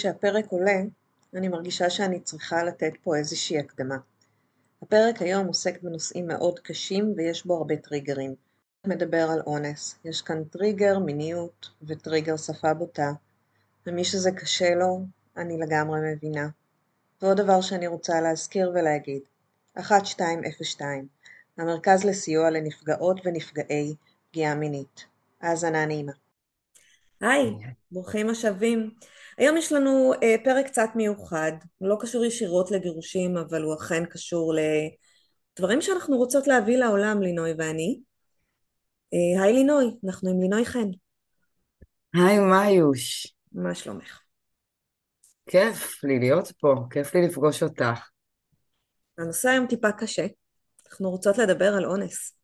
שהפרק עולה, אני מרגישה שאני צריכה לתת פה איזושהי הקדמה. הפרק היום עוסק בנושאים מאוד קשים ויש בו הרבה טריגרים. מדבר על אונס, יש כאן טריגר מיניות וטריגר שפה בוטה, ומי שזה קשה לו, אני לגמרי מבינה. ועוד דבר שאני רוצה להזכיר ולהגיד, 1202, המרכז לסיוע לנפגעות ונפגעי פגיעה מינית. האזנה נעימה. היי, ברוכים השבים. היום יש לנו אה, פרק קצת מיוחד, הוא לא קשור ישירות לגירושים, אבל הוא אכן קשור לדברים שאנחנו רוצות להביא לעולם, לינוי ואני. אה, היי לינוי, אנחנו עם לינוי חן. היי מאיוש. מה שלומך? כיף לי להיות פה, כיף לי לפגוש אותך. הנושא היום טיפה קשה, אנחנו רוצות לדבר על אונס.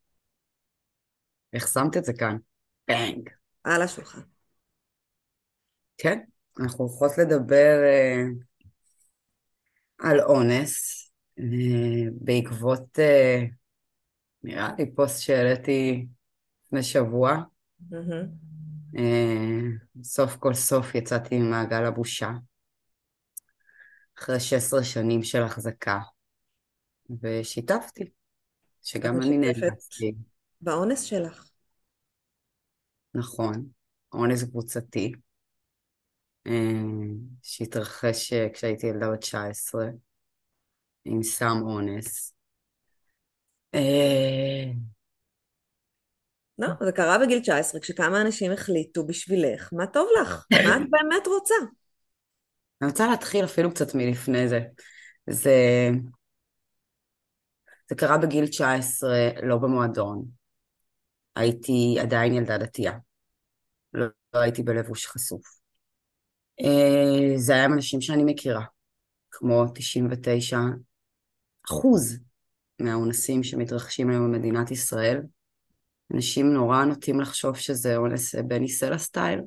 איך שמת את זה כאן? בנג. על השולחן. כן, אנחנו הולכות לדבר אה, על אונס אה, בעקבות, אה, נראה לי, פוסט שהעליתי לפני שבוע. מהמם. אה, סוף כל סוף יצאתי ממעגל הבושה, אחרי 16 שנים של החזקה, ושיתפתי, שגם אני. נאנסתי, באונס שלך. נכון, אונס קבוצתי, שהתרחש אה, כשהייתי ילדה בת 19, עם סם אונס. אה, לא, זה קרה בגיל 19, כשכמה אנשים החליטו בשבילך מה טוב לך, מה את באמת רוצה. אני רוצה להתחיל אפילו קצת מלפני זה. זה, זה קרה בגיל 19, לא במועדון. הייתי עדיין ילדה דתייה. לא, לא הייתי בלבוש חשוף. אה, זה היה עם אנשים שאני מכירה, כמו 99 אחוז מהאונסים שמתרחשים היום במדינת ישראל. אנשים נורא נוטים לחשוב שזה אונס בני סלע סטייל.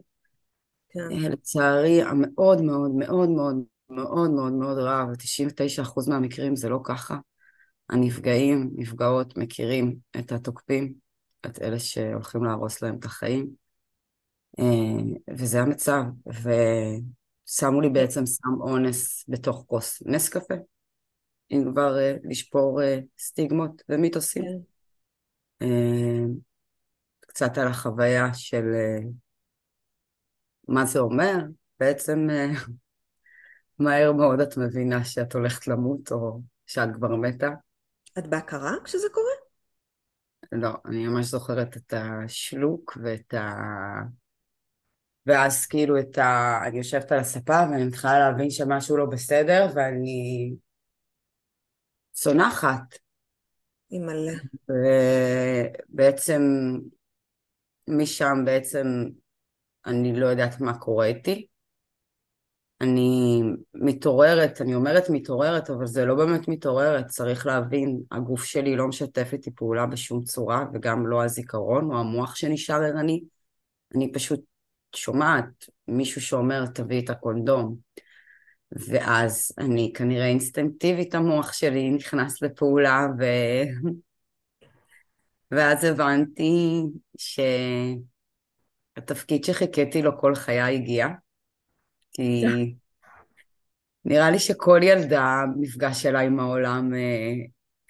כן. אה, לצערי המאוד מאוד מאוד מאוד מאוד מאוד מאוד רב, 99% מהמקרים זה לא ככה. הנפגעים, נפגעות, מכירים את התוקפים, את אלה שהולכים להרוס להם את החיים. אה, וזה המצב, ושמו לי בעצם סם אונס בתוך כוס נס קפה, אם כבר אה, לשבור אה, סטיגמות ומיתוסים. כן. קצת על החוויה של מה זה אומר, בעצם מהר מאוד את מבינה שאת הולכת למות או שאת כבר מתה. את בהכרה כשזה קורה? לא, אני ממש זוכרת את השלוק ואת ה... ואז כאילו את ה... אני יושבת על הספה ואני מתחילה להבין שמשהו לא בסדר ואני צונחת. אימא'לה. ובעצם משם בעצם אני לא יודעת מה קורה איתי. אני מתעוררת, אני אומרת מתעוררת, אבל זה לא באמת מתעוררת, צריך להבין, הגוף שלי לא משתף איתי פעולה בשום צורה, וגם לא הזיכרון או המוח שנשאר ערני. אני פשוט שומעת מישהו שאומר, תביא את הקונדום. ואז אני כנראה אינסטינקטיבית, המוח שלי נכנס לפעולה, ו... ואז הבנתי שהתפקיד שחיכיתי לו כל חיי הגיע, כי נראה לי שכל ילדה, מפגש שלה עם העולם אה,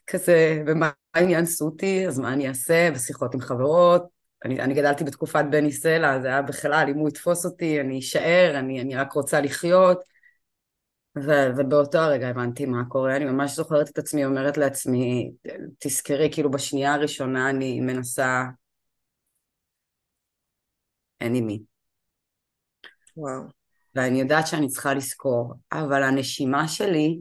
כזה, ומה העניין סוטי, אז מה אני אעשה, ושיחות עם חברות. אני, אני גדלתי בתקופת בני סלע, זה היה בכלל, אם הוא יתפוס אותי, אני אשאר, אני, אני רק רוצה לחיות. ו, ובאותו הרגע הבנתי מה קורה, אני ממש זוכרת את עצמי אומרת לעצמי, תזכרי, כאילו בשנייה הראשונה אני מנסה, אין עם מי. וואו. ואני יודעת שאני צריכה לזכור, אבל הנשימה שלי,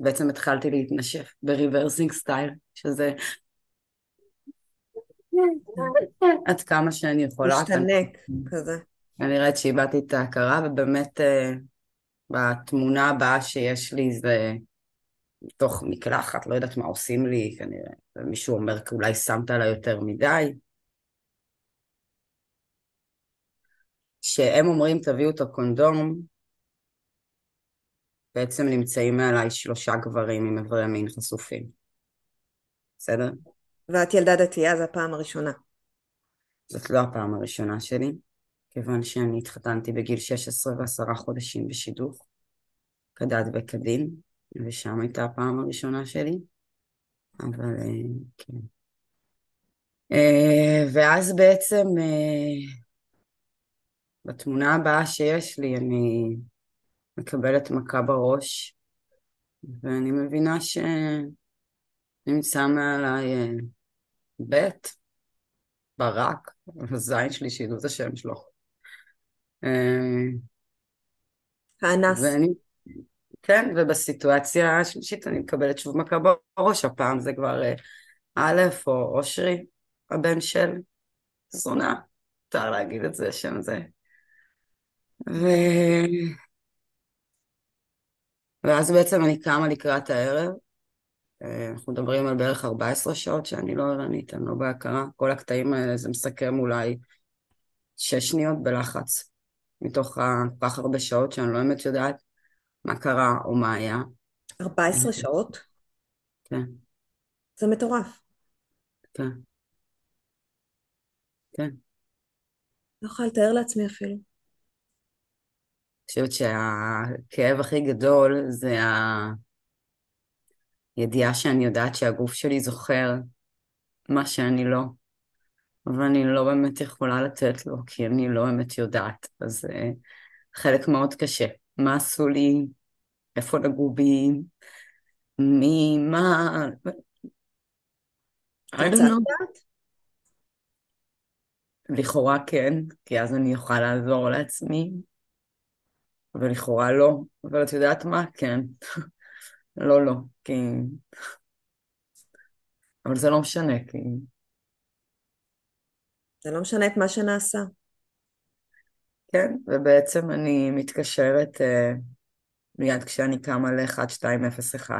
בעצם התחלתי להתנשף ב rebirthing style, שזה עד כמה שאני יכולה. משתנק כזה. אני רואה שאיבדתי את ההכרה, ובאמת אה, בתמונה הבאה שיש לי זה תוך מקלחת, לא יודעת מה עושים לי כנראה, ומישהו אומר אולי שמת לה יותר מדי. כשהם אומרים תביאו את הקונדום, בעצם נמצאים מעליי שלושה גברים עם איברי מין חשופים. בסדר? ואת ילדה דתייה, זו הפעם הראשונה. זאת לא הפעם הראשונה שלי, כיוון שאני התחתנתי בגיל 16 ועשרה חודשים בשידוך, כדת וכדין, ושם הייתה הפעם הראשונה שלי, אבל אה, כן. אה, ואז בעצם אה, בתמונה הבאה שיש לי אני מקבלת מכה בראש, ואני מבינה שנמצא מעליי בית, ברק, זין שלי, שידעו את השם שלו. האנס. ואני, כן, ובסיטואציה השלישית אני מקבלת שוב מכה בראש, הפעם זה כבר אה, א' או אושרי, הבן של זונה, אפשר להגיד את זה, שם זה. ו... ואז בעצם אני קמה לקראת הערב, אה, אנחנו מדברים על בערך 14 שעות שאני לא ערנית, אני לא בהכרה, כל הקטעים האלה זה מסכם אולי 6 שניות בלחץ, מתוך כך הרבה שעות שאני לא באמת יודעת מה קרה או מה היה. 14 שעות? כן. זה מטורף. כן. כן. לא יכולה לתאר לעצמי אפילו. אני חושבת שהכאב הכי גדול זה הידיעה שאני יודעת שהגוף שלי זוכר מה שאני לא, אבל אני לא באמת יכולה לתת לו, כי אני לא באמת יודעת. אז זה אה, חלק מאוד קשה. מה עשו לי, איפה נגעו בי, מי, מה... Don't know. לכאורה כן, כי אז אני אוכל לעזור לעצמי, ולכאורה לא, אבל את יודעת מה? כן. לא, לא, כי... אבל זה לא משנה, כי... זה לא משנה את מה שנעשה. כן, ובעצם אני מתקשרת uh, מיד כשאני קמה ל-1201,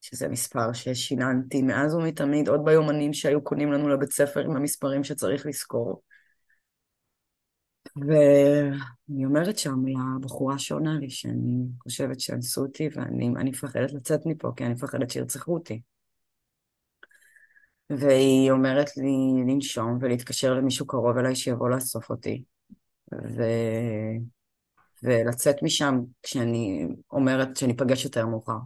שזה מספר ששיננתי מאז ומתמיד, עוד ביומנים שהיו קונים לנו לבית ספר עם המספרים שצריך לזכור. ואני אומרת שם לבחורה שעונה לי שאני חושבת שאנסו אותי ואני מפחדת לצאת מפה כי אני מפחדת שירצחו אותי. והיא אומרת לי לנשום ולהתקשר למישהו קרוב אליי שיבוא לאסוף אותי. ו... ולצאת משם כשאני אומרת שאני אפגש יותר מאוחר.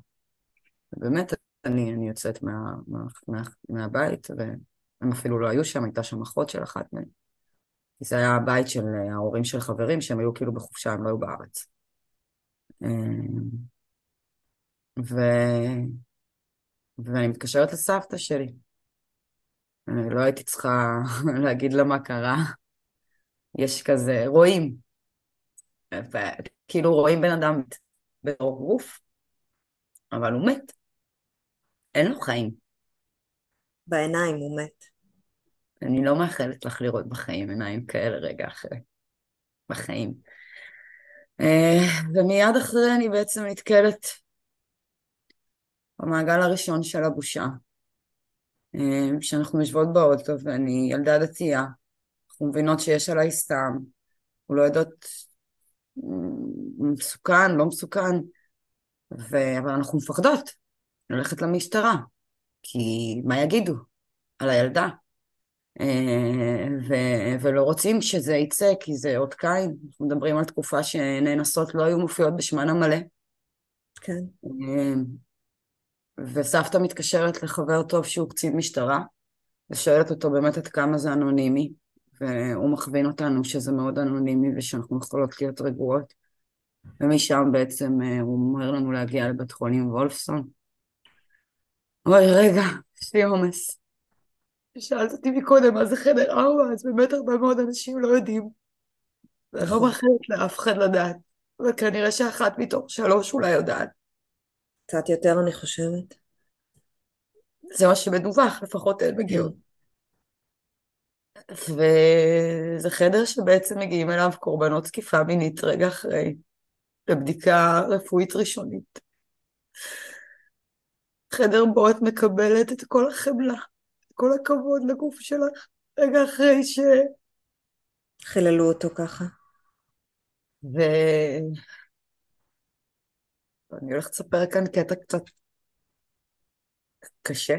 ובאמת, אני, אני יוצאת מה, מה, מה, מהבית, והם אפילו לא היו שם, הייתה שם אחות של אחת מהן. זה היה הבית של ההורים של חברים שהם היו כאילו בחופשה, הם לא היו בארץ. אמ, ו... ואני מתקשרת לסבתא שלי. אני לא הייתי צריכה להגיד לה מה קרה. יש כזה, רואים. כאילו רואים בן אדם בתור גוף, אבל הוא מת. אין לו חיים. בעיניים הוא מת. אני לא מאחלת לך לראות בחיים עיניים כאלה רגע אחרי. בחיים. אה, ומיד אחרי אני בעצם נתקלת במעגל הראשון של הבושה. אה, כשאנחנו יושבות באוטו ואני ילדה דתייה, אנחנו מבינות שיש עליי סתם, אנחנו לא יודעות מסוכן, לא מסוכן, ו... אבל אנחנו מפחדות ללכת למשטרה, כי מה יגידו על הילדה? אה, ו- ולא רוצים שזה יצא כי זה אות קין, אנחנו מדברים על תקופה שנאנסות לא היו מופיעות בשמן המלא. כן. אה, וסבתא מתקשרת לחבר טוב שהוא קצין משטרה, ושואלת אותו באמת עד כמה זה אנונימי, והוא מכווין אותנו שזה מאוד אנונימי ושאנחנו יכולות להיות רגועות. ומשם בעצם אה, הוא אומר לנו להגיע לבית חולים וולפסון. אוי, רגע, יש לי עומס. שאלת אותי מקודם מה זה חדר ארבע, אז באמת הרבה מאוד אנשים לא יודעים. ואני לא מאחלת לאף אחד לדעת, וכנראה שאחת מתוך שלוש אולי יודעת. קצת יותר אני חושבת. זה מה שמדווח, לפחות הן מגיעות. וזה חדר שבעצם מגיעים אליו קורבנות תקיפה מינית רגע אחרי, לבדיקה רפואית ראשונית. חדר בו את מקבלת את כל החמלה, כל הכבוד לגוף שלך, רגע אחרי ש... חיללו אותו ככה. ו... אני הולכת לספר כאן קטע קצת קשה.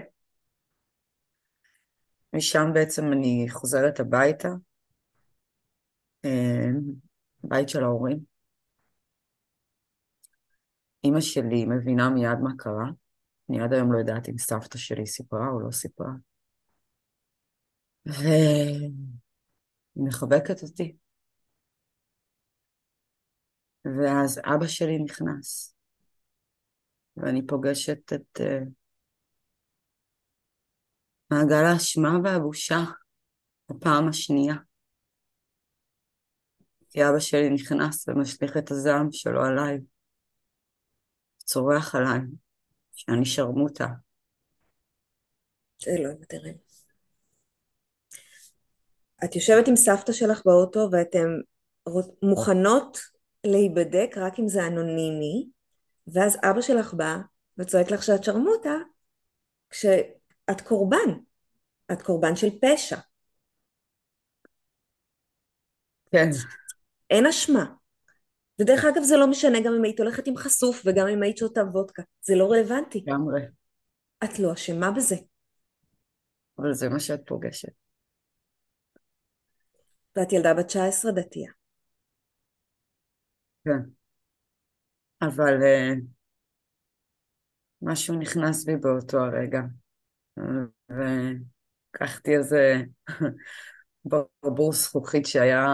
משם בעצם אני חוזרת הביתה, אה, בית של ההורים. אימא שלי מבינה מיד מה קרה. אני עד היום לא יודעת אם סבתא שלי סיפרה או לא סיפרה. והיא מחבקת אותי. ואז אבא שלי נכנס, ואני פוגשת את uh, מעגל האשמה והבושה בפעם השנייה. כי אבא שלי נכנס ומשליך את הזעם שלו עליי, צורח עליי, שאני שרמוטה. אלוהים תראה. את יושבת עם סבתא שלך באוטו ואתן מוכנות להיבדק רק אם זה אנונימי, ואז אבא שלך בא וצועק לך שאת שרמוטה, כשאת קורבן. את קורבן של פשע. כן. אין אשמה. ודרך אגב זה לא משנה גם אם היית הולכת עם חשוף וגם אם היית שותה וודקה, זה לא רלוונטי. לגמרי. את לא אשמה בזה. אבל זה מה שאת פוגשת. ואת ילדה בת 19 דתייה. כן. אבל uh, משהו נכנס בי באותו הרגע. ולקחתי איזה ברבור זכוכית שהיה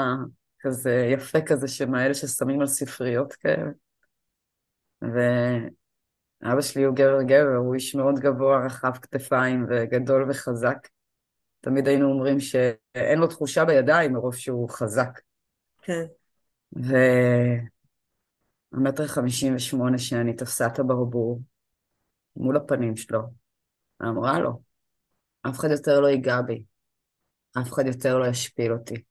כזה יפה כזה, שמאלה ששמים על ספריות כאלה. ואבא שלי הוא גבר גבר, הוא איש מאוד גבוה, רחב כתפיים וגדול וחזק. תמיד היינו אומרים שאין לו תחושה בידיים מרוב שהוא חזק. כן. והמטר חמישים ושמונה שאני תפסה את הברבור מול הפנים שלו, ואמרה לו, אף אחד יותר לא ייגע בי, אף אחד יותר לא ישפיל אותי.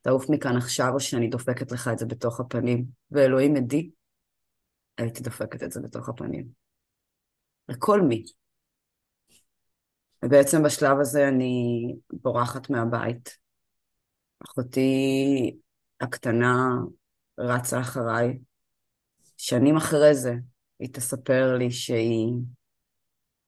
תעוף מכאן עכשיו או שאני דופקת לך את זה בתוך הפנים. ואלוהים עדי, הייתי דופקת את זה בתוך הפנים. לכל מי. ובעצם בשלב הזה אני בורחת מהבית. אחותי הקטנה רצה אחריי. שנים אחרי זה היא תספר לי שהיא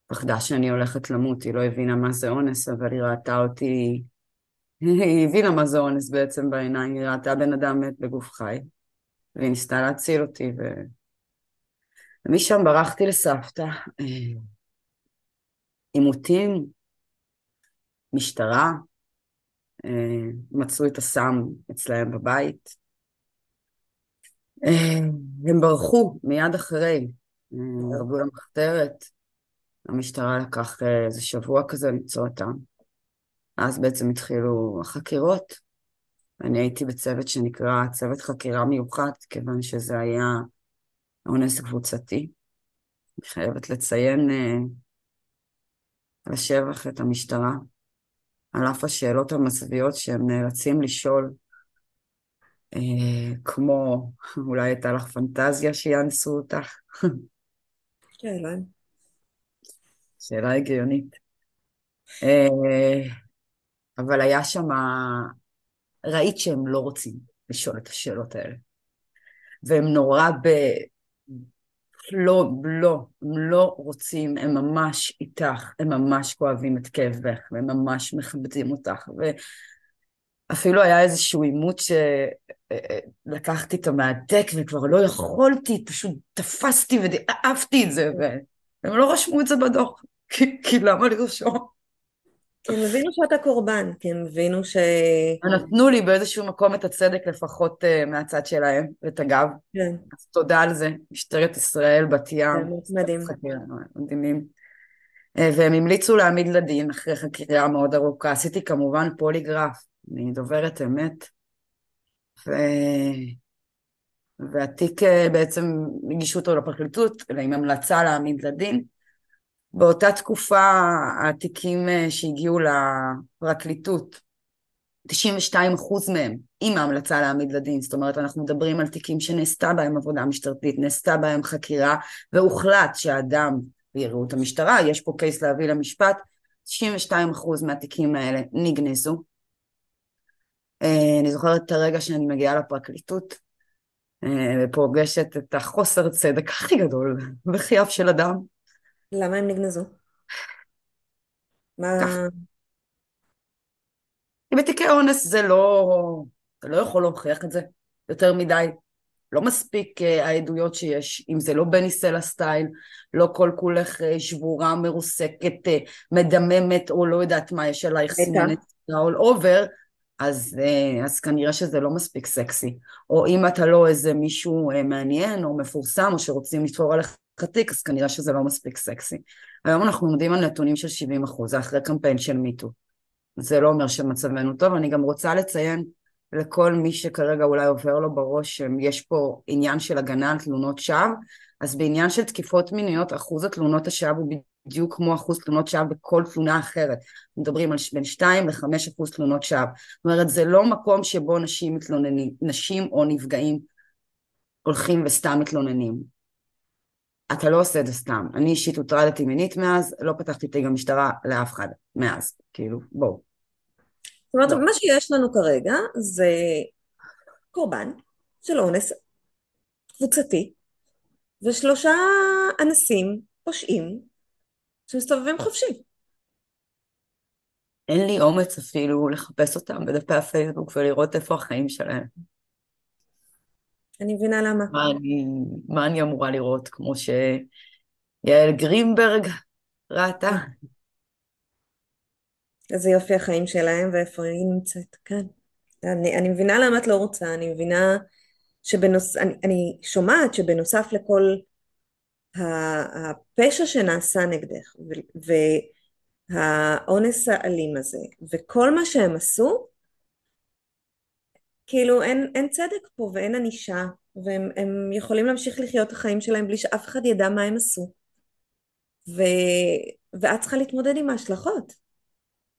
פחדה שאני הולכת למות, היא לא הבינה מה זה אונס, אבל היא ראתה אותי היא הבינה מה זה אונס בעצם בעיניים, היא ראתה בן אדם מת בגוף חי, והיא ניסתה להציל אותי, ו... ומשם ברחתי לסבתא. אה, עימותים, משטרה, אה, מצאו את הסם אצלהם בבית. אה, הם ברחו מיד אחרי, ירדו למחתרת. המשטרה לקח איזה שבוע כזה למצוא אותם. אז בעצם התחילו החקירות. אני הייתי בצוות שנקרא צוות חקירה מיוחד, כיוון שזה היה אונס קבוצתי. אני חייבת לציין לשבח את המשטרה, על אף השאלות המזוויעות שהם נאלצים לשאול, uh, כמו אולי הייתה לך פנטזיה שיאנסו אותך? שאלה. שאלה הגיונית. Uh, אבל היה שם, ראית שהם לא רוצים לשאול את השאלות האלה. והם נורא ב... לא, לא, הם לא רוצים, הם ממש איתך, הם ממש כואבים את כאבך, והם ממש מכבדים אותך. ואפילו היה איזשהו עימות שלקחתי את המהדק וכבר לא יכולתי, פשוט תפסתי ועפתי את זה, והם לא רשמו את זה בדוח, כי, כי למה לרשום? כי הם הבינו שאתה קורבן, כי הם הבינו ש... נתנו לי באיזשהו מקום את הצדק לפחות uh, מהצד שלהם, ואת הגב. כן. אז תודה על זה, משטרת ישראל, בת ים. כן, מדהים. מדהימים. Uh, והם המליצו להעמיד לדין אחרי חקירה מאוד ארוכה. עשיתי כמובן פוליגרף, אני דוברת אמת. ו... והתיק uh, בעצם הגישו אותו לפרקליטות, עם המלצה להעמיד לדין. באותה תקופה התיקים אה, שהגיעו לפרקליטות 92 אחוז מהם עם ההמלצה להעמיד לדין, זאת אומרת אנחנו מדברים על תיקים שנעשתה בהם עבודה משטרתית, נעשתה בהם חקירה והוחלט שהאדם, ויראו את המשטרה, יש פה קייס להביא למשפט, 92 אחוז מהתיקים האלה נגנזו. אה, אני זוכרת את הרגע שאני מגיעה לפרקליטות אה, ופוגשת את החוסר צדק הכי גדול בחייו של אדם. למה הם נגנזו? מה... כי בתיקי אונס זה לא, אתה לא יכול להוכיח את זה יותר מדי. לא מספיק uh, העדויות שיש, אם זה לא בני סלע סטייל, לא כל כולך uh, שבורה, מרוסקת, uh, מדממת, או לא יודעת מה יש עלייך סימנת all over, אז, uh, אז כנראה שזה לא מספיק סקסי. או אם אתה לא איזה מישהו uh, מעניין או מפורסם, או שרוצים לתפור עליך תיק, אז כנראה שזה לא מספיק סקסי. היום אנחנו עומדים על נתונים של 70 אחוז, זה אחרי קמפיין של מיטו. זה לא אומר שמצבנו טוב, אני גם רוצה לציין לכל מי שכרגע אולי עובר לו בראש שיש פה עניין של הגנה על תלונות שווא, אז בעניין של תקיפות מיניות אחוז התלונות השווא הוא בדיוק כמו אחוז תלונות שווא בכל תלונה אחרת. מדברים על בין 2 ל-5 אחוז תלונות שווא. זאת אומרת, זה לא מקום שבו נשים מתלוננים, נשים או נפגעים הולכים וסתם מתלוננים. אתה לא עושה את זה סתם. אני אישית הוטרדתי מינית מאז, לא פתחתי תיק המשטרה לאף אחד מאז. כאילו, בואו. זאת אומרת, לא. מה שיש לנו כרגע זה קורבן של אונס קבוצתי, ושלושה אנסים פושעים שמסתובבים חופשי. אין לי אומץ אפילו לחפש אותם בדפי הפייסבוק ולראות איפה החיים שלהם. אני מבינה למה. מה אני, מה אני אמורה לראות? כמו שיעל גרינברג ראתה? איזה יופי החיים שלהם ואיפה היא נמצאת, כן. אני, אני מבינה למה את לא רוצה, אני מבינה שבנוס... אני, אני שומעת שבנוסף לכל הפשע שנעשה נגדך והאונס האלים הזה וכל מה שהם עשו, כאילו אין, אין צדק פה ואין ענישה והם יכולים להמשיך לחיות את החיים שלהם בלי שאף אחד ידע מה הם עשו ו, ואת צריכה להתמודד עם ההשלכות.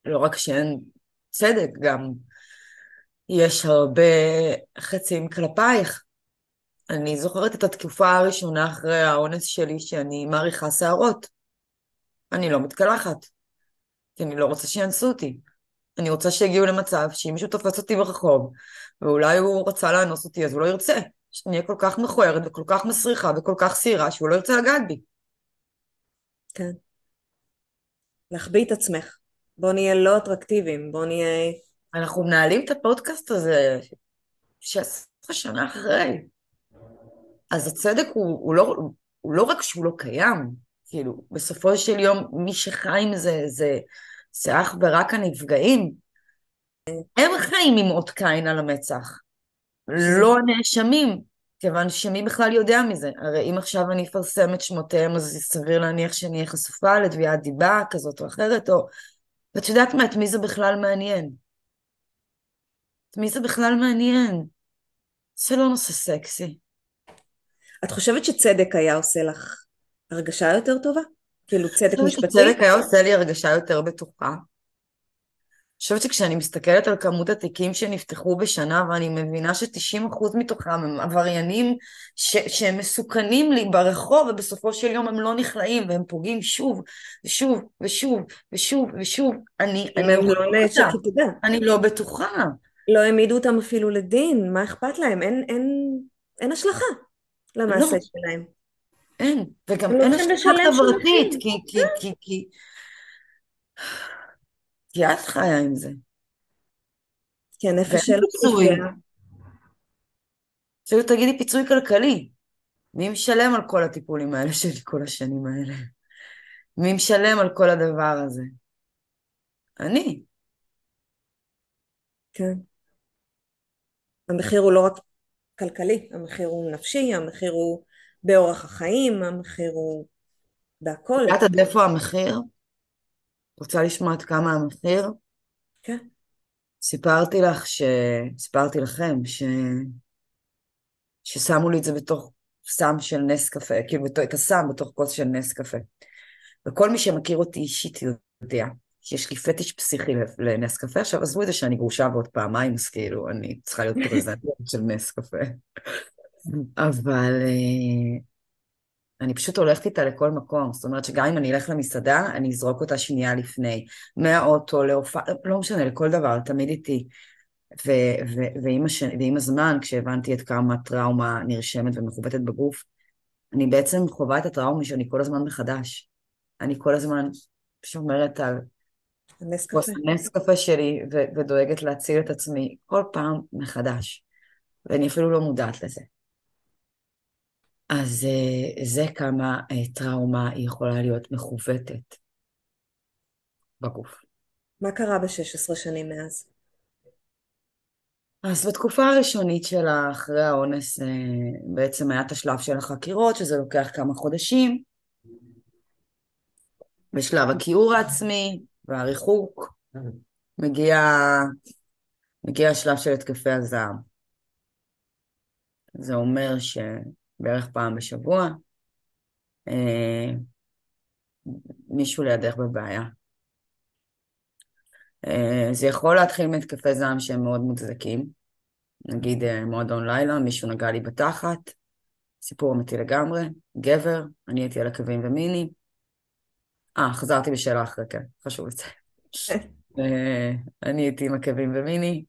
לא רק שאין צדק, גם יש הרבה חצים כלפייך. אני זוכרת את התקופה הראשונה אחרי האונס שלי שאני מעריכה שערות. אני לא מתקלחת, כי אני לא רוצה שיאנסו אותי. אני רוצה שיגיעו למצב שאם מישהו תופס אותי ברחוב, ואולי הוא רצה לאנוס אותי, אז הוא לא ירצה. שאני אהיה כל כך מכוערת וכל כך מסריחה וכל כך שעירה, שהוא לא ירצה לגעת בי. כן. להחביא את עצמך. בוא נהיה לא אטרקטיביים, בוא נהיה... אנחנו מנהלים את הפודקאסט הזה 16 שנה אחרי. אז הצדק הוא, הוא, לא, הוא לא רק שהוא לא קיים, כאילו, בסופו של יום מי שחי עם זה, זה, זה אך ורק הנפגעים. הם חיים עם אות קין על המצח, לא הנאשמים, כיוון שמי בכלל יודע מזה? הרי אם עכשיו אני אפרסם את שמותיהם, אז סביר להניח שאני אהיה חשופה לתביעת דיבה כזאת או אחרת, או ואת יודעת מה, את מי זה בכלל מעניין? את מי זה בכלל מעניין? זה לא נושא סקסי. את חושבת שצדק היה עושה לך הרגשה יותר טובה? כאילו צדק משפטי? צדק היה עושה לי הרגשה יותר בטוחה. חושבת שכשאני מסתכלת על כמות התיקים שנפתחו בשנה ואני מבינה ש-90% מתוכם הם עבריינים ש- שהם מסוכנים לי ברחוב ובסופו של יום הם לא נכלאים והם פוגעים שוב ושוב ושוב ושוב ושוב, אני, אני, לא, נשק, אני לא בטוחה. לא העמידו אותם אפילו לדין, מה אכפת להם? אין, אין, אין השלכה למעשה לא. שלהם. אין, וגם אין השלכה חברתית, כי, כי, כי, כי, כי את חיה עם זה. כי הנפש שלך נפגעה. אפילו תגידי פיצוי כלכלי. מי משלם על כל הטיפולים האלה שלי כל השנים האלה? מי משלם על כל הדבר הזה? אני. כן. המחיר הוא לא רק כלכלי, המחיר הוא נפשי, המחיר הוא באורח החיים, המחיר הוא בהכל. את יודעת עד איפה המחיר? רוצה לשמוע עד כמה המחיר? כן. סיפרתי לך ש... סיפרתי לכם ש... ששמו לי את זה בתוך סם של נס קפה, כאילו את הסם בתוך כוס של נס קפה. וכל מי שמכיר אותי אישית יודע שיש לי פטיש פסיכי לנס קפה. עכשיו, עזבו את זה שאני גרושה בעוד פעמיים, אז כאילו, אני צריכה להיות פרזנטית של נס קפה. אבל אה, אני פשוט הולכת איתה לכל מקום. זאת אומרת שגם אם אני אלך למסעדה, אני אזרוק אותה שנייה לפני. מהאוטו להופעה, לא משנה, לכל דבר, תמיד איתי. ו- ו- ועם, הש... ועם הזמן, כשהבנתי עד כמה טראומה נרשמת ומכובדת בגוף, אני בעצם חווה את הטראומה שאני כל הזמן מחדש. אני כל הזמן שומרת על. הנס קפה שלי ו- ודואגת להציל את עצמי כל פעם מחדש. ואני אפילו לא מודעת לזה. אז אה, זה כמה אה, טראומה יכולה להיות מכוותת בגוף. מה קרה ב-16 שנים מאז? אז בתקופה הראשונית שלה, אחרי האונס, אה, בעצם היה את השלב של החקירות, שזה לוקח כמה חודשים. בשלב הכיעור העצמי והריחוק, מגיע, מגיע השלב של התקפי הזעם. זה אומר שבערך פעם בשבוע אה, מישהו לידך בבעיה. אה, זה יכול להתחיל מהתקפי זעם שהם מאוד מוצדקים, נגיד אה, מועדון לילה, מישהו נגע לי בתחת, סיפור אמיתי לגמרי, גבר, אני הייתי על עקבים ומיני. אה, חזרתי בשאלה אחרי, כן, חשוב לציין. אה, אני הייתי עם עקבים ומיני,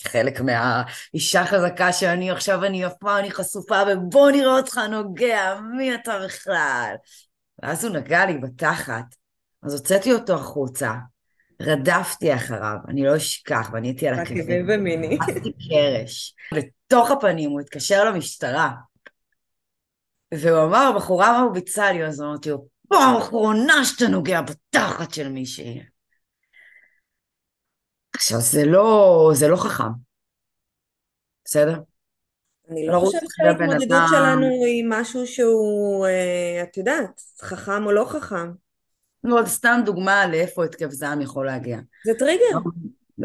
חלק מהאישה חזקה שאני עכשיו אני יפה, אני חשופה, ובוא נראה אותך נוגע, מי אתה בכלל? ואז הוא נגע לי בתחת, אז הוצאתי אותו החוצה, רדפתי אחריו, אני לא אשכח, ואני הייתי על הכיוון. עקבים ומיני. עשיתי קרש. לתוך הפנים, הוא התקשר למשטרה. והוא אמר, הבחורה מרביצה לי, אז אמרתי לו, פעם אחרונה שאתה נוגע בתחת של מישהי. עכשיו, זה לא, זה לא חכם. בסדר? אני לא חושבת שההתמודדות שלנו היא משהו שהוא, אה, את יודעת, חכם או לא חכם. לא, זה סתם דוגמה לאיפה התקף זעם יכול להגיע. זה טריגר.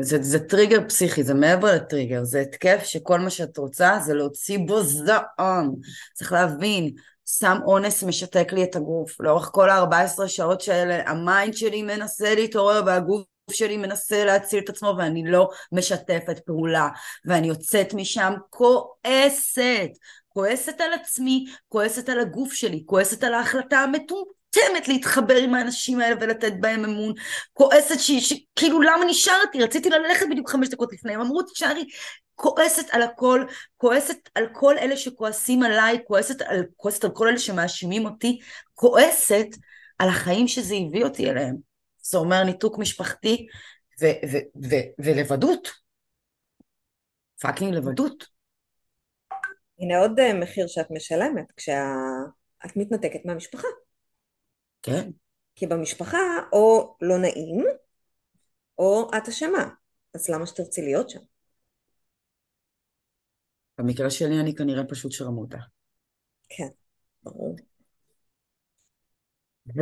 זה, זה טריגר פסיכי, זה מעבר לטריגר, זה התקף שכל מה שאת רוצה זה להוציא בו זעם. צריך להבין, סם אונס משתק לי את הגוף. לאורך כל ה-14 שעות שאלה, ה mind שלי מנסה להתעורר והגוף שלי מנסה להציל את עצמו ואני לא משתפת פעולה. ואני יוצאת משם כועסת. כועסת על עצמי, כועסת על הגוף שלי, כועסת על ההחלטה המטומטמת. להתחבר עם האנשים האלה ולתת בהם אמון, כועסת שכאילו למה נשארתי, רציתי ללכת בדיוק חמש דקות לפני, הם אמרו תשארי, כועסת על הכל, כועסת על כל אלה שכועסים עליי, כועסת על, כועסת על כל אלה שמאשימים אותי, כועסת על החיים שזה הביא אותי אליהם. זה אומר ניתוק משפחתי ו- ו- ו- ולבדות. fucking לבדות. הנה עוד אה, מחיר שאת משלמת כשאת מתנתקת מהמשפחה. כן. כי במשפחה או לא נעים, או את אשמה. אז למה שתרצי להיות שם? במקרה שלי אני כנראה פשוט שרמוטה. כן, ברור. ו...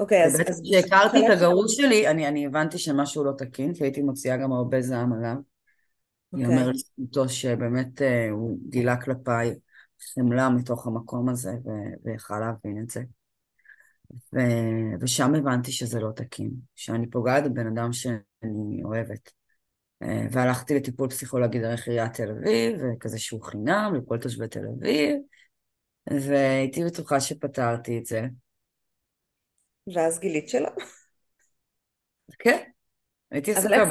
אוקיי, אז... כשהכרתי את הגרוש שלי, אני, אני הבנתי שמשהו לא תקין, כי הייתי מוציאה גם הרבה זעם עליו. אני אומר אוקיי. לזכותו שבאמת אה, הוא גילה כלפיי חמלה מתוך המקום הזה, ויכל להבין את זה. ו... ושם הבנתי שזה לא תקין, שאני פוגעת בבן אדם שאני אוהבת. אה, והלכתי לטיפול פסיכולוגי דרך עיריית תל אביב, וכזה שהוא חינם לכל תושבי תל אביב, והייתי בטוחה שפתרתי את זה. ואז גילית שלא? כן, הייתי עסוקה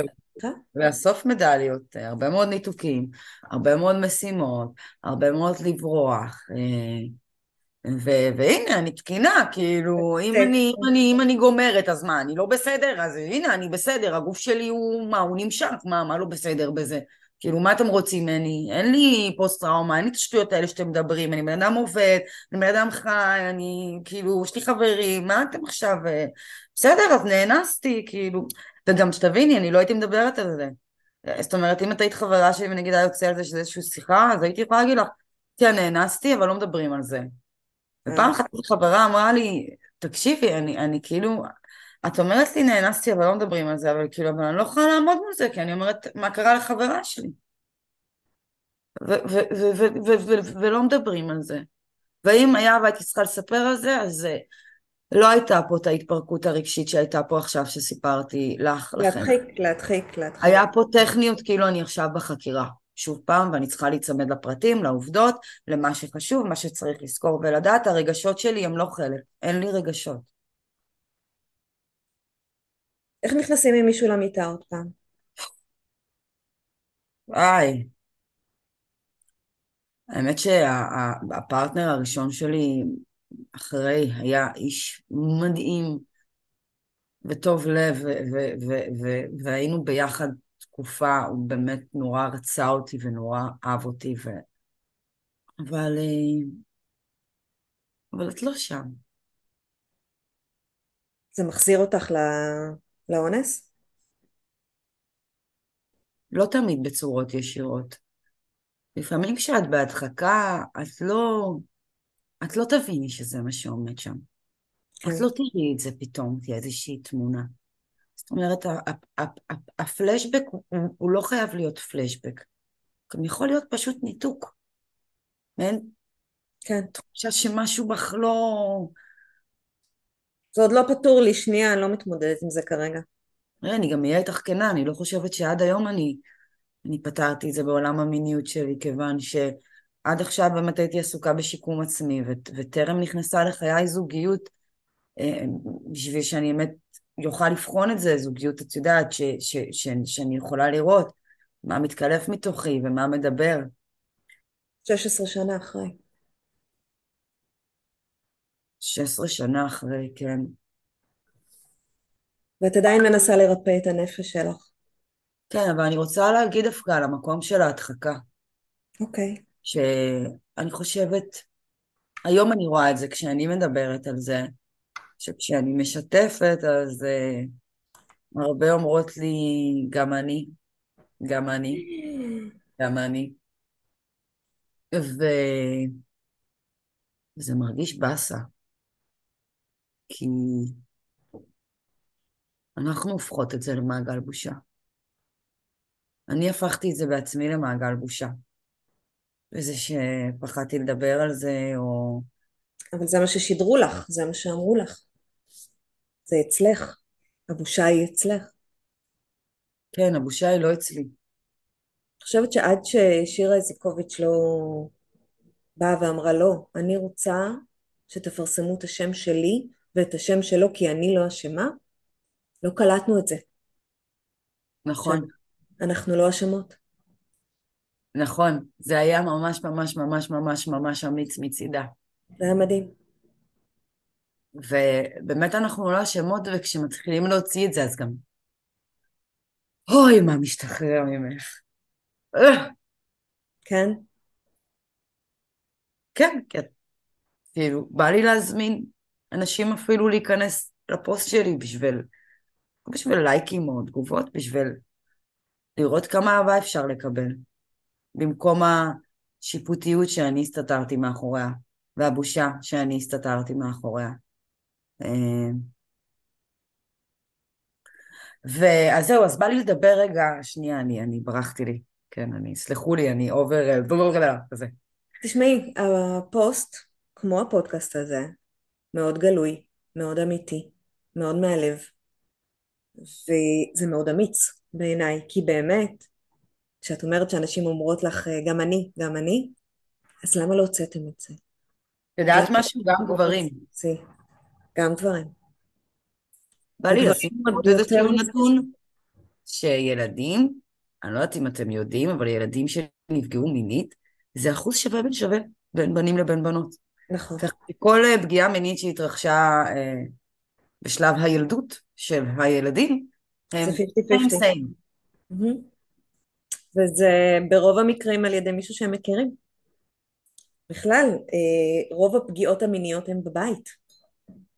לאסוף מדליות, הרבה מאוד ניתוקים, הרבה מאוד משימות, הרבה מאוד לברוח. אה, ו- והנה, אני תקינה, כאילו, אם אני, אם, אני, אם אני גומרת, אז מה, אני לא בסדר? אז הנה, אני בסדר, הגוף שלי הוא, מה, הוא נמשך, מה, מה לא בסדר בזה? כאילו, מה אתם רוצים ממני? אין לי פוסט-טראומה, אין לי את השטויות האלה שאתם מדברים, אני בן אדם עובד, אני בן אדם חי, אני, כאילו, יש לי חברים, מה אתם עכשיו... אה, בסדר, אז נאנסתי, כאילו... וגם שתביני, אני לא הייתי מדברת על זה. זאת אומרת, אם את היית חברה שלי ונגיד היה יוצא על זה שזה איזושהי שיחה, אז הייתי יכולה להגיד לך, כן, נאנסתי, אבל לא מדברים על זה. ופעם אחת חברה אמרה לי, תקשיבי, אני, אני כאילו, את אומרת לי נאנסתי אבל לא מדברים על זה, אבל כאילו, אבל אני לא יכולה לעמוד מול זה, כי אני אומרת, מה קרה לחברה שלי? ולא מדברים על זה. ואם היה והייתי צריכה לספר על זה, אז לא הייתה פה את ההתפרקות הרגשית שהייתה פה עכשיו שסיפרתי לך. להדחיק, להדחיק, להדחיק. היה פה טכניות כאילו אני עכשיו בחקירה. שוב פעם, ואני צריכה להיצמד לפרטים, לעובדות, למה שחשוב, מה שצריך לזכור ולדעת. הרגשות שלי הם לא חלק, אין לי רגשות. איך נכנסים עם מישהו למיטה עוד פעם? וואי. האמת שהפרטנר הראשון שלי אחרי היה איש מדהים וטוב לב, והיינו ביחד תקופה, הוא באמת נורא רצה אותי ונורא אהב אותי, ו... אבל... אה, אבל את לא שם. זה מחזיר אותך לא... לאונס? לא תמיד בצורות ישירות. לפעמים כשאת בהדחקה, את לא... את לא תביני שזה מה שעומד שם. כן. את לא תראי את זה פתאום, תהיה איזושהי תמונה. זאת אומרת, הפלשבק הוא לא חייב להיות פלשבק. גם יכול להיות פשוט ניתוק. אין? כן. תחושה שמשהו בך לא... זה עוד לא פתור לי, שנייה, אני לא מתמודדת עם זה כרגע. אני גם אהיה איתך כנה, אני לא חושבת שעד היום אני, אני פתרתי את זה בעולם המיניות שלי, כיוון שעד עכשיו באמת הייתי עסוקה בשיקום עצמי, וטרם נכנסה לחיי זוגיות, אה, בשביל שאני באמת יוכל לבחון את זה, זוגיות, את יודעת, ש, ש, ש, שאני יכולה לראות מה מתקלף מתוכי ומה מדבר. 16 שנה אחרי. 16 שנה אחרי, כן. ואת עדיין מנסה לרפא את הנפש שלך. כן, אבל אני רוצה להגיד דווקא על המקום של ההדחקה. אוקיי. Okay. שאני חושבת, היום אני רואה את זה כשאני מדברת על זה, שכשאני משתפת אז uh, הרבה אומרות לי גם אני, גם אני, גם אני. ו... וזה מרגיש באסה, כי אנחנו הופכות את זה למעגל בושה. אני הפכתי את זה בעצמי למעגל בושה. וזה שפחדתי לדבר על זה, או... אבל זה מה ששידרו לך, זה מה שאמרו לך. זה אצלך. הבושה היא אצלך. כן, הבושה היא לא אצלי. אני חושבת שעד ששירה איזיקוביץ' לא באה ואמרה לא, אני רוצה שתפרסמו את השם שלי ואת השם שלו כי אני לא אשמה, לא קלטנו את זה. נכון. אנחנו לא אשמות. נכון, זה היה ממש ממש ממש ממש ממש אמיץ מצידה. זה היה מדהים. ובאמת אנחנו לא אשמות, וכשמתחילים להוציא את זה, אז גם... אוי, מה משתחרר ממך. כן? כן, כן. כאילו, בא לי להזמין אנשים אפילו להיכנס לפוסט שלי בשביל, לא בשביל לייקים או תגובות, בשביל לראות כמה אהבה אפשר לקבל, במקום השיפוטיות שאני הסתתרתי מאחוריה, והבושה שאני הסתתרתי מאחוריה. אה, ואז זהו, אז בא לי לדבר רגע, שנייה, אני, אני ברחתי לי, כן, אני, סלחו לי, אני אובר, כזה. תשמעי, הפוסט, כמו הפודקאסט הזה, מאוד גלוי, מאוד אמיתי, מאוד מהלב, וזה מאוד אמיץ בעיניי, כי באמת, כשאת אומרת שאנשים אומרות לך, גם אני, גם אני, אז למה לא הוצאתם את זה? יודעת משהו? גם גברים. גם דברים. בא לי לשים עוד איזשהו נתון שילדים, אני לא יודעת אם אתם יודעים, אבל ילדים שנפגעו מינית, זה אחוז שווה בין שווה בין בנים לבין בנות. נכון. כל אה, פגיעה מינית שהתרחשה אה, בשלב הילדות של הילדים, הם סיים. וזה ברוב המקרים על ידי מישהו שהם מכירים. בכלל, אה, רוב הפגיעות המיניות הן בבית.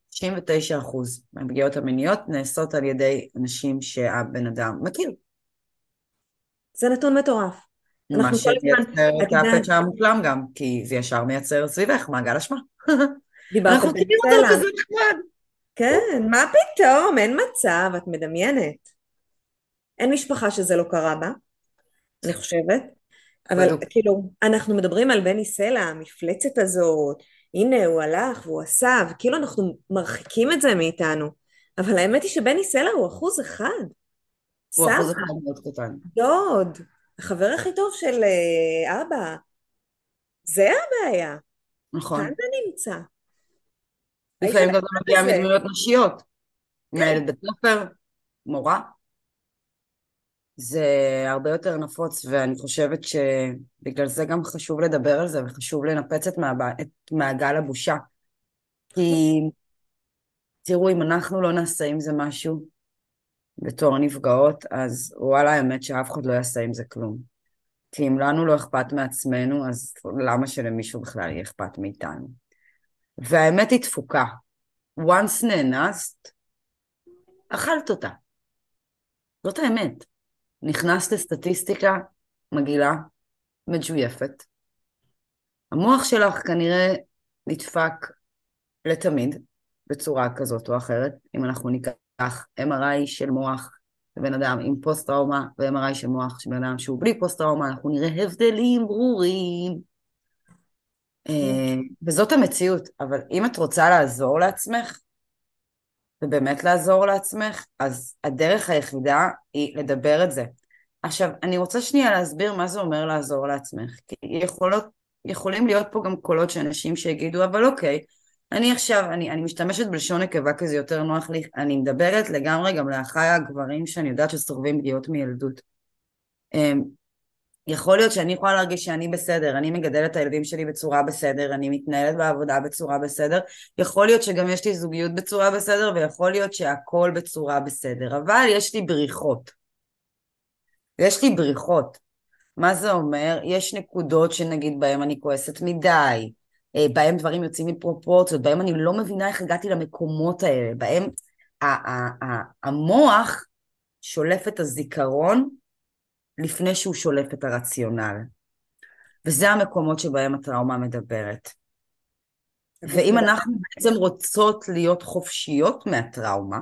99% מהפגיעות המיניות נעשות על ידי אנשים שהבן אדם מכיר. זה נתון מטורף. מה שמייצר את הפשע המושלם גם, כי זה ישר מייצר סביבך מעגל אשמה. דיברת אותו כזה נחמד. כן, מה פתאום, אין מצב, את מדמיינת. אין משפחה שזה לא קרה בה, אני חושבת. אבל כאילו, אנחנו מדברים על בני סלע, המפלצת הזאת, הנה הוא הלך והוא עשה, וכאילו אנחנו מרחיקים את זה מאיתנו. אבל האמת היא שבני סלע הוא אחוז אחד. הוא אחוז אחד מאוד קטן. דוד, החבר הכי טוב של אה, אבא. זה הבעיה. נכון. כאן זה נמצא. לפעמים גם זה מגיע הזה. מדמויות נשיות. כן. מנהלת בית ספר, מורה. זה הרבה יותר נפוץ, ואני חושבת שבגלל זה גם חשוב לדבר על זה, וחשוב לנפץ את, מעב... את מעגל הבושה. כי תראו, אם אנחנו לא נעשה עם זה משהו בתור נפגעות, אז וואלה, האמת שאף אחד לא יעשה עם זה כלום. כי אם לנו לא אכפת מעצמנו, אז למה שלמישהו בכלל יהיה אכפת מאיתנו? והאמת היא תפוקה. once נאנסת, אכלת אותה. זאת האמת. נכנסת לסטטיסטיקה מגעילה, מג'ויפת. המוח שלך כנראה נדפק לתמיד, בצורה כזאת או אחרת. אם אנחנו ניקח MRI של מוח לבן אדם עם פוסט-טראומה ו-MRI של מוח של בן אדם שהוא בלי פוסט-טראומה, אנחנו נראה הבדלים ברורים. אה, וזאת המציאות, אבל אם את רוצה לעזור לעצמך, ובאמת לעזור לעצמך, אז הדרך היחידה היא לדבר את זה. עכשיו, אני רוצה שנייה להסביר מה זה אומר לעזור לעצמך, כי יכולות, יכולים להיות פה גם קולות של אנשים שיגידו, אבל אוקיי, אני עכשיו, אני, אני משתמשת בלשון נקבה כי זה יותר נוח לי, אני מדברת לגמרי גם לאחיי הגברים שאני יודעת שסוחבים פגיעות מילדות. אמ, יכול להיות שאני יכולה להרגיש שאני בסדר, אני מגדלת את הילדים שלי בצורה בסדר, אני מתנהלת בעבודה בצורה בסדר, יכול להיות שגם יש לי זוגיות בצורה בסדר, ויכול להיות שהכל בצורה בסדר, אבל יש לי בריחות. יש לי בריחות. מה זה אומר? יש נקודות שנגיד בהן אני כועסת מדי, בהם דברים יוצאים מפרופורציות, בהם אני לא מבינה איך הגעתי למקומות האלה, בהם המוח שולף את הזיכרון לפני שהוא שולף את הרציונל. וזה המקומות שבהם הטראומה מדברת. ואם אנחנו בעצם רוצות להיות חופשיות מהטראומה,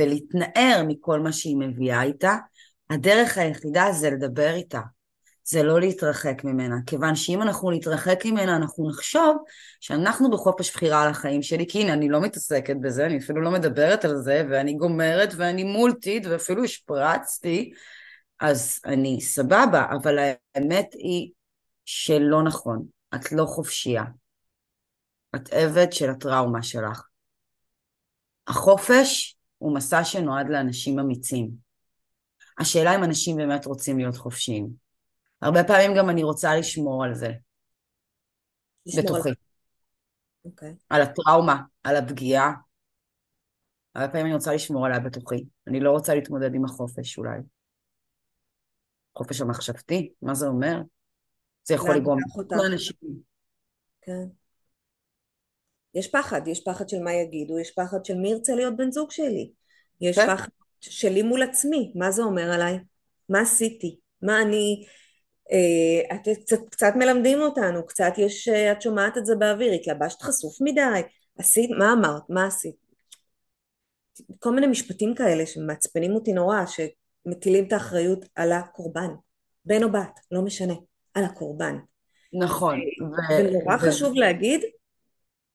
ולהתנער מכל מה שהיא מביאה איתה, הדרך היחידה זה לדבר איתה. זה לא להתרחק ממנה, כיוון שאם אנחנו נתרחק ממנה אנחנו נחשוב שאנחנו בחופש בחירה על החיים שלי, כי הנה אני לא מתעסקת בזה, אני אפילו לא מדברת על זה, ואני גומרת ואני מולטית ואפילו השפרצתי, אז אני סבבה, אבל האמת היא שלא נכון, את לא חופשייה. את עבד של הטראומה שלך. החופש הוא מסע שנועד לאנשים אמיצים. השאלה אם אנשים באמת רוצים להיות חופשיים. הרבה פעמים גם אני רוצה לשמור על זה. לשמור בתוכי. על- אוקיי. על הטראומה, על הפגיעה. הרבה פעמים אני רוצה לשמור עליה בתוכי. אני לא רוצה להתמודד עם החופש אולי. חופש המחשבתי, מה זה אומר? זה יכול לגרום. לאנשים. כן. יש פחד, יש פחד של מה יגידו, יש פחד של מי ירצה להיות בן זוג שלי, יש כן. פחד שלי מול עצמי, מה זה אומר עליי? מה עשיתי? מה אני... אה, את קצת, קצת מלמדים אותנו, קצת יש, אה, את שומעת את זה באוויר, התלבשת חשוף מדי, עשית, מה אמרת? מה עשית? כל מיני משפטים כאלה שמעצבנים אותי נורא, שמטילים את האחריות על הקורבן, בן או בת, לא משנה, על הקורבן. נכון. ו- ונורא ו- חשוב להגיד,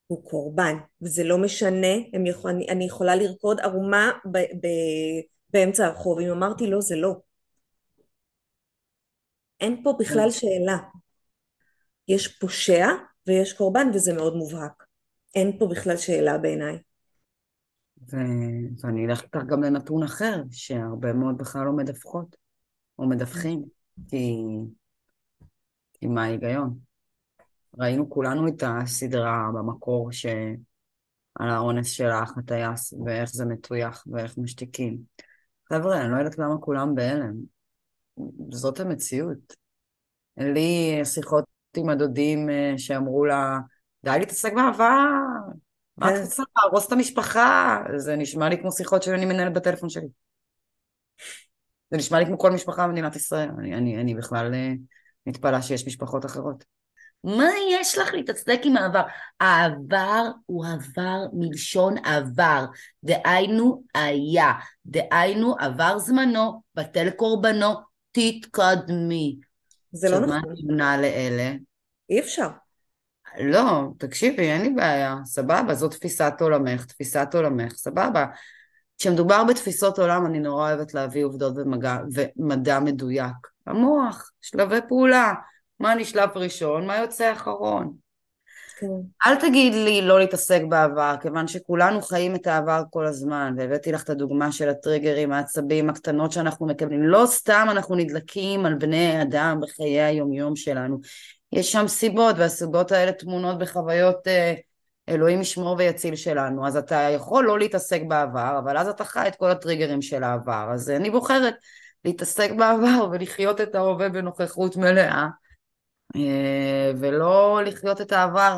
הוא קורבן, וזה לא משנה, יכול, אני, אני יכולה לרקוד ערומה ב, ב, באמצע הרחוב, אם אמרתי לא זה לא. אין פה בכלל שאלה. יש פושע ויש קורבן וזה מאוד מובהק. אין פה בכלל שאלה בעיניי. ו- ואני אלך איתך גם לנתון אחר, שהרבה מאוד בכלל לא מדווחות, או מדווחים, כי... כי מה ההיגיון? ראינו כולנו את הסדרה במקור ש... על האונס של האח הטייס, ואיך זה מטויח, ואיך משתיקים. חבר'ה, אני לא יודעת למה כולם בהלם. זאת המציאות. לי שיחות עם הדודים אה, שאמרו לה, די להתעסק בעבר, מה את כן. רוצה להרוס את המשפחה? זה נשמע לי כמו שיחות שאני מנהלת בטלפון שלי. זה נשמע לי כמו כל משפחה במדינת ישראל. אני, אני, אני בכלל אה, מתפלאה שיש משפחות אחרות. מה יש לך להתעסק עם העבר? העבר הוא עבר מלשון עבר, דהיינו היה, דהיינו עבר זמנו, בטל קורבנו, תתקדמי. זה לא עכשיו, מה נכון, עונה לאלה? אי אפשר. לא, תקשיבי, אין לי בעיה, סבבה, זו תפיסת עולמך, תפיסת עולמך, סבבה. כשמדובר בתפיסות עולם, אני נורא אוהבת להביא עובדות ומגע, ומדע מדויק. המוח, שלבי פעולה, מה נשלב ראשון, מה יוצא אחרון. כן. אל תגיד לי לא להתעסק בעבר, כיוון שכולנו חיים את העבר כל הזמן, והבאתי לך את הדוגמה של הטריגרים, העצבים, הקטנות שאנחנו מקבלים. לא סתם אנחנו נדלקים על בני אדם בחיי היומיום שלנו. יש שם סיבות, והסיבות האלה טמונות בחוויות אה, אלוהים ישמור ויציל שלנו. אז אתה יכול לא להתעסק בעבר, אבל אז אתה חי את כל הטריגרים של העבר. אז אני בוחרת להתעסק בעבר ולחיות את ההווה בנוכחות מלאה, אה, ולא לחיות את העבר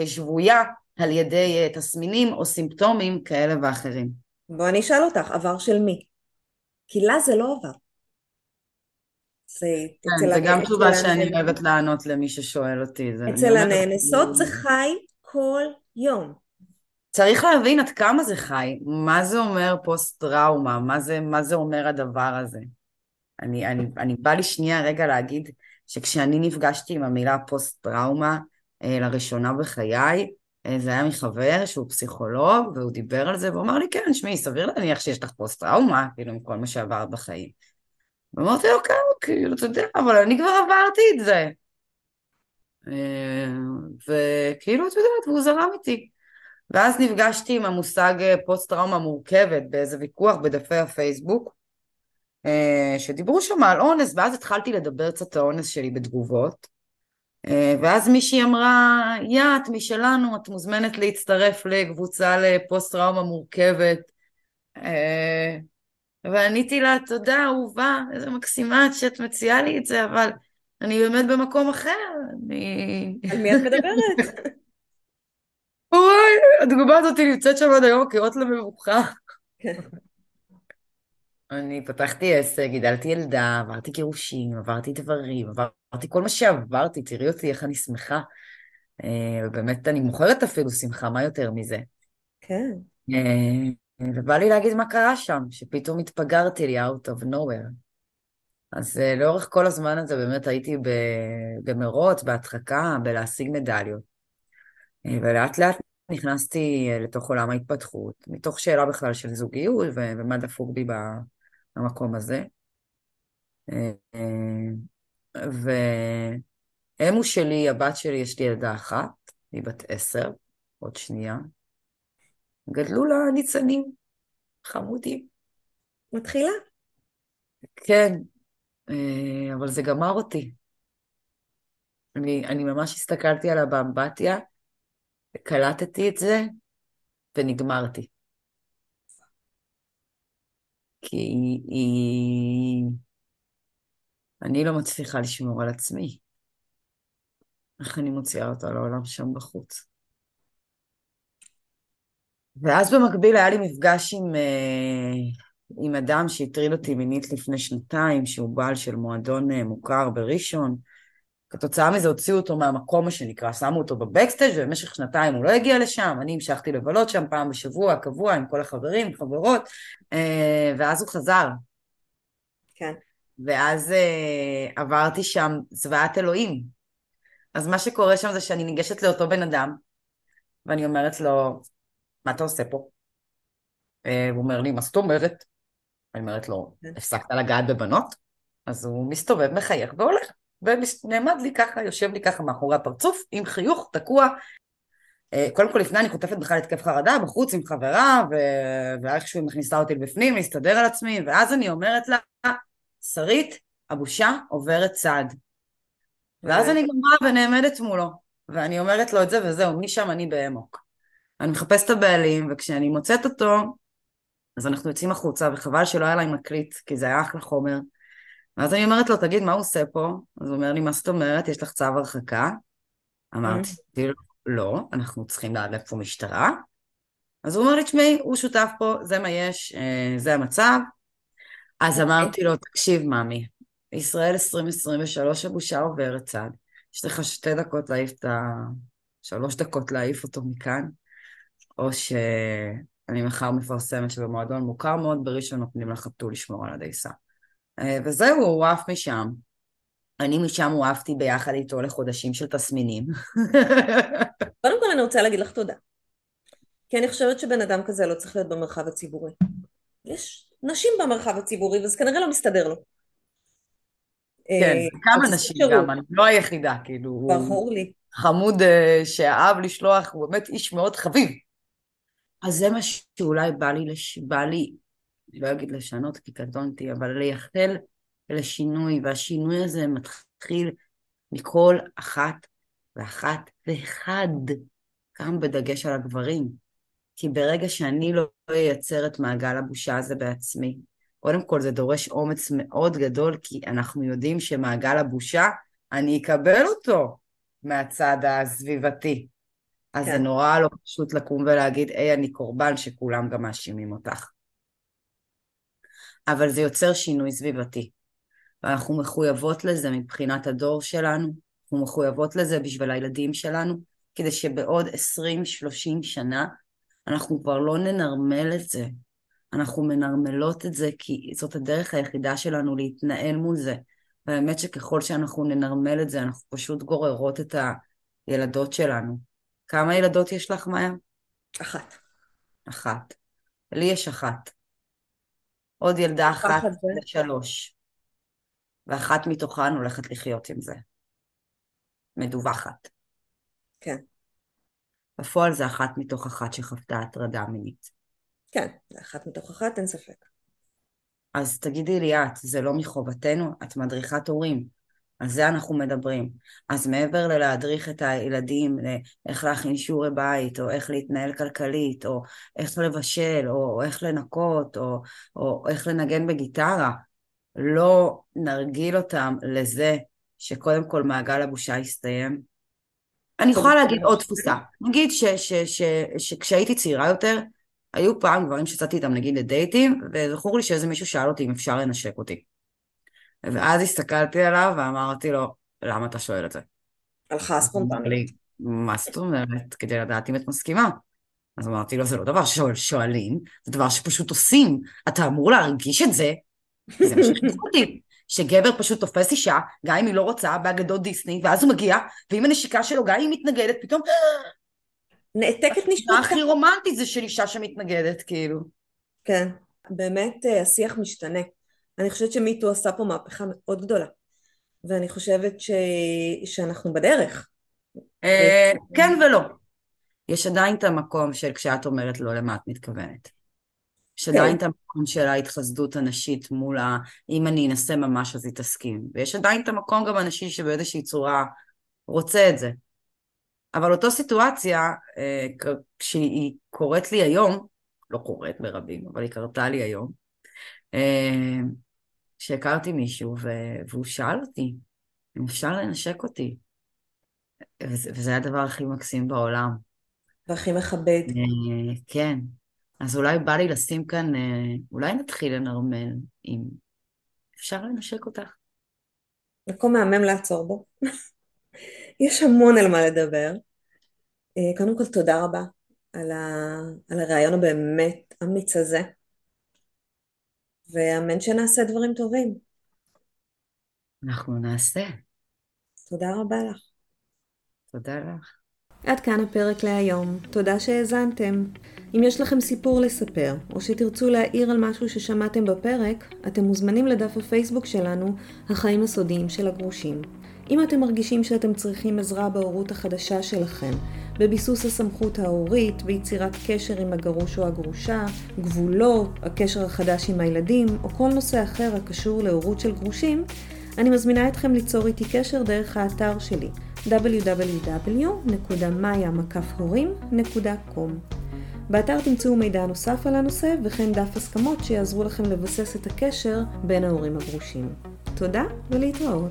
כשבויה על ידי אה, תסמינים או סימפטומים כאלה ואחרים. בוא אני אשאל אותך, עבר של מי? כי לה זה לא עבר. זה, כן, זה גם תשובה שאני אוהבת לענות למי ששואל אותי. אצל הנאנסות זה חי כל יום. צריך להבין עד כמה זה חי, מה זה אומר פוסט-טראומה, מה זה, מה זה אומר הדבר הזה. אני, אני, אני בא לי שנייה רגע להגיד שכשאני נפגשתי עם המילה פוסט-טראומה אה, לראשונה בחיי, אה, זה היה מחבר שהוא פסיכולוג, והוא דיבר על זה, והוא אמר לי, כן, שמעי, סביר להניח שיש לך פוסט-טראומה, כאילו, עם כל מה שעברת בחיים. ואמרתי לו, כן, כאילו, אתה יודע, אבל אני כבר עברתי את זה. אה, וכאילו, את יודעת, והוא זרם איתי. ואז נפגשתי עם המושג פוסט-טראומה מורכבת באיזה ויכוח בדפי הפייסבוק, שדיברו שם על אונס, ואז התחלתי לדבר קצת האונס שלי בתגובות. ואז מישהי אמרה, יא, את משלנו, את מוזמנת להצטרף לקבוצה לפוסט-טראומה מורכבת. ועניתי לה, תודה, אהובה, איזה מקסימה שאת מציעה לי את זה, אבל אני באמת במקום אחר, אני... על מי את מדברת? אוי, הדוגמה הזאת נמצאת שם עד היום כאות למבוכה. אני פתחתי עסק, גידלתי ילדה, עברתי גירושים, עברתי דברים, עברתי כל מה שעברתי, תראי אותי איך אני שמחה. אה, באמת, אני מוכרת אפילו שמחה, מה יותר מזה? כן. אה, ובא לי להגיד מה קרה שם, שפתאום התפגרתי לי out of nowhere. אז uh, לאורך כל הזמן הזה באמת הייתי במרוץ, בהדחקה, בלהשיג מדליות. ולאט לאט נכנסתי לתוך עולם ההתפתחות, מתוך שאלה בכלל של זוגיות ומה דפוק בי במקום הזה. ואמו שלי, הבת שלי, יש לי ילדה אחת, היא בת עשר, עוד שנייה. גדלו לה ניצנים חמודים. מתחילה. כן, אה, אבל זה גמר אותי. אני, אני ממש הסתכלתי עליה באמבטיה, קלטתי את זה ונגמרתי. כי היא. אני לא מצליחה לשמור על עצמי. איך אני מוציאה אותה לעולם שם בחוץ? ואז במקביל היה לי מפגש עם, אה, עם אדם שהטריד אותי מינית לפני שנתיים, שהוא בעל של מועדון אה, מוכר בראשון. כתוצאה מזה הוציאו אותו מהמקום מה שנקרא, שמו אותו בבקסטייג' ובמשך שנתיים הוא לא הגיע לשם, אני המשכתי לבלות שם פעם בשבוע, קבוע, עם כל החברים, חברות, אה, ואז הוא חזר. כן. ואז עברתי שם זוועת אלוהים. אז מה שקורה שם זה שאני ניגשת לאותו בן אדם, ואני אומרת לו, מה אתה עושה פה? אה, הוא אומר לי, מה זאת אומרת? אני אומרת לו, כן. הפסקת לגעת בבנות? אז הוא מסתובב, מחייך והולך. ונעמד לי ככה, יושב לי ככה מאחורי הפרצוף, עם חיוך תקוע. אה, קודם כל לפני אני חוטפת בכלל התקף חרדה בחוץ עם חברה, ו... ואיכשהו היא מכניסה אותי לבפנים, להסתדר על עצמי, ואז אני אומרת לה, שרית, הבושה עוברת צד. ואז אני גם באה ונעמדת מולו, ואני אומרת לו את זה וזהו, משם אני באמוק. אני מחפשת את הבעלים, וכשאני מוצאת אותו, אז אנחנו יוצאים החוצה, וחבל שלא היה להם מקליט, כי זה היה אחלה חומר. ואז אני אומרת לו, תגיד, מה הוא עושה פה? אז הוא אומר לי, מה זאת אומרת? יש לך צו הרחקה? אמרתי, mm. לא, אנחנו צריכים לעלף פה משטרה. אז הוא אומר לי, תשמעי, הוא שותף פה, זה מה יש, אה, זה המצב. אז אוקיי. אמרתי לו, תקשיב, ממי, ישראל 2023, הבושה עוברת צד. יש לך שתי דקות להעיף את ה... שלוש דקות להעיף אותו מכאן. או שאני מחר מפרסמת שבמועדון מוכר מאוד בראשון נותנים לחתול לשמור על הדייסה. אה, וזהו, הוא עף משם. אני משם הועפתי ביחד איתו לחודשים של תסמינים. קודם כל אני רוצה להגיד לך תודה. כי אני חושבת שבן אדם כזה לא צריך להיות במרחב הציבורי. יש נשים במרחב הציבורי, וזה כנראה לא מסתדר לו. כן, אה, כמה נשים שירות. גם, אני לא היחידה, כאילו, ברור לי. חמוד אה, שאהב לשלוח, הוא באמת איש מאוד חביב. אז זה מה שאולי בא לי, לש... בא לי, אני לא אגיד לשנות כי קטונתי, אבל לייחל לשינוי, והשינוי הזה מתחיל מכל אחת ואחת ואחד, גם בדגש על הגברים. כי ברגע שאני לא אייצר את מעגל הבושה הזה בעצמי, קודם כל זה דורש אומץ מאוד גדול, כי אנחנו יודעים שמעגל הבושה, אני אקבל אותו מהצד הסביבתי. אז כן. זה נורא לא פשוט לקום ולהגיד, היי, אני קורבן, שכולם גם מאשימים אותך. אבל זה יוצר שינוי סביבתי. ואנחנו מחויבות לזה מבחינת הדור שלנו, אנחנו מחויבות לזה בשביל הילדים שלנו, כדי שבעוד 20-30 שנה אנחנו כבר לא ננרמל את זה. אנחנו מנרמלות את זה כי זאת הדרך היחידה שלנו להתנהל מול זה. והאמת שככל שאנחנו ננרמל את זה, אנחנו פשוט גוררות את הילדות שלנו. כמה ילדות יש לך, מאיה? אחת. אחת. לי יש אחת. עוד ילדה אחת לשלוש. ואחת מתוכן הולכת לחיות עם זה. מדווחת. כן. בפועל זה אחת מתוך אחת שחוותה הטרדה מינית. כן, זה אחת מתוך אחת, אין ספק. אז תגידי לי את, זה לא מחובתנו? את מדריכת הורים. על זה אנחנו מדברים. אז מעבר ללהדריך את הילדים לאיך להכין שיעורי בית, או איך להתנהל כלכלית, או איך לבשל, או איך לנקות, או, או איך לנגן בגיטרה, לא נרגיל אותם לזה שקודם כל מעגל הבושה יסתיים. אני יכולה להגיד עוד תפוסה. נגיד שכשהייתי צעירה יותר, היו פעם גברים שיצאתי איתם נגיד לדייטים, וזכור לי שאיזה מישהו שאל אותי אם אפשר לנשק אותי. ואז הסתכלתי עליו ואמרתי לו, למה אתה שואל את זה? הלכה ספונטנית. מה זאת אומרת? כדי לדעת אם את מסכימה. אז אמרתי לו, זה לא דבר ששואלים, זה דבר שפשוט עושים. אתה אמור להרגיש את זה, זה מה שהכניס אותי. שגבר פשוט תופס אישה, גם אם היא לא רוצה, באגדות דיסני, ואז הוא מגיע, ועם הנשיקה שלו, גם אם היא מתנגדת, פתאום, נעתקת מה נשמתך. הכי רומנטי זה של אישה שמתנגדת, כאילו. כן, באמת אה, השיח משתנה. אני חושבת שמיטו עשה פה מהפכה מאוד גדולה. ואני חושבת ש... שאנחנו בדרך. אה, כן ולא. יש עדיין את המקום של כשאת אומרת לא למה את מתכוונת. יש עדיין את המקום של ההתחסדות הנשית מול ה... אם אני אנסה ממש אז היא תסכים. ויש עדיין את המקום גם הנשי שבאיזושהי צורה רוצה את זה. אבל אותו סיטואציה, אה, כשהיא קורית לי היום, לא קורית ברבים, אבל היא קרתה לי היום, שהכרתי מישהו והוא שאל אותי אם אפשר לנשק אותי. וזה, וזה היה הדבר הכי מקסים בעולם. והכי מכבד. אה, כן. אז אולי בא לי לשים כאן, אה, אולי נתחיל לנרמל אם אפשר לנשק אותך. מקום מהמם לעצור בו. יש המון על מה לדבר. אה, קודם כל תודה רבה על, ה... על הרעיון הבאמת אמיץ הזה, ואמן שנעשה דברים טובים. אנחנו נעשה. תודה רבה לך. תודה לך. עד כאן הפרק להיום. תודה שהאזנתם. אם יש לכם סיפור לספר, או שתרצו להעיר על משהו ששמעתם בפרק, אתם מוזמנים לדף הפייסבוק שלנו, החיים הסודיים של הגרושים. אם אתם מרגישים שאתם צריכים עזרה בהורות החדשה שלכם, בביסוס הסמכות ההורית, ביצירת קשר עם הגרוש או הגרושה, גבולות, הקשר החדש עם הילדים, או כל נושא אחר הקשור להורות של גרושים, אני מזמינה אתכם ליצור איתי קשר דרך האתר שלי www.maya-horim.com באתר תמצאו מידע נוסף על הנושא וכן דף הסכמות שיעזרו לכם לבסס את הקשר בין ההורים הגרושים. תודה ולהתראות.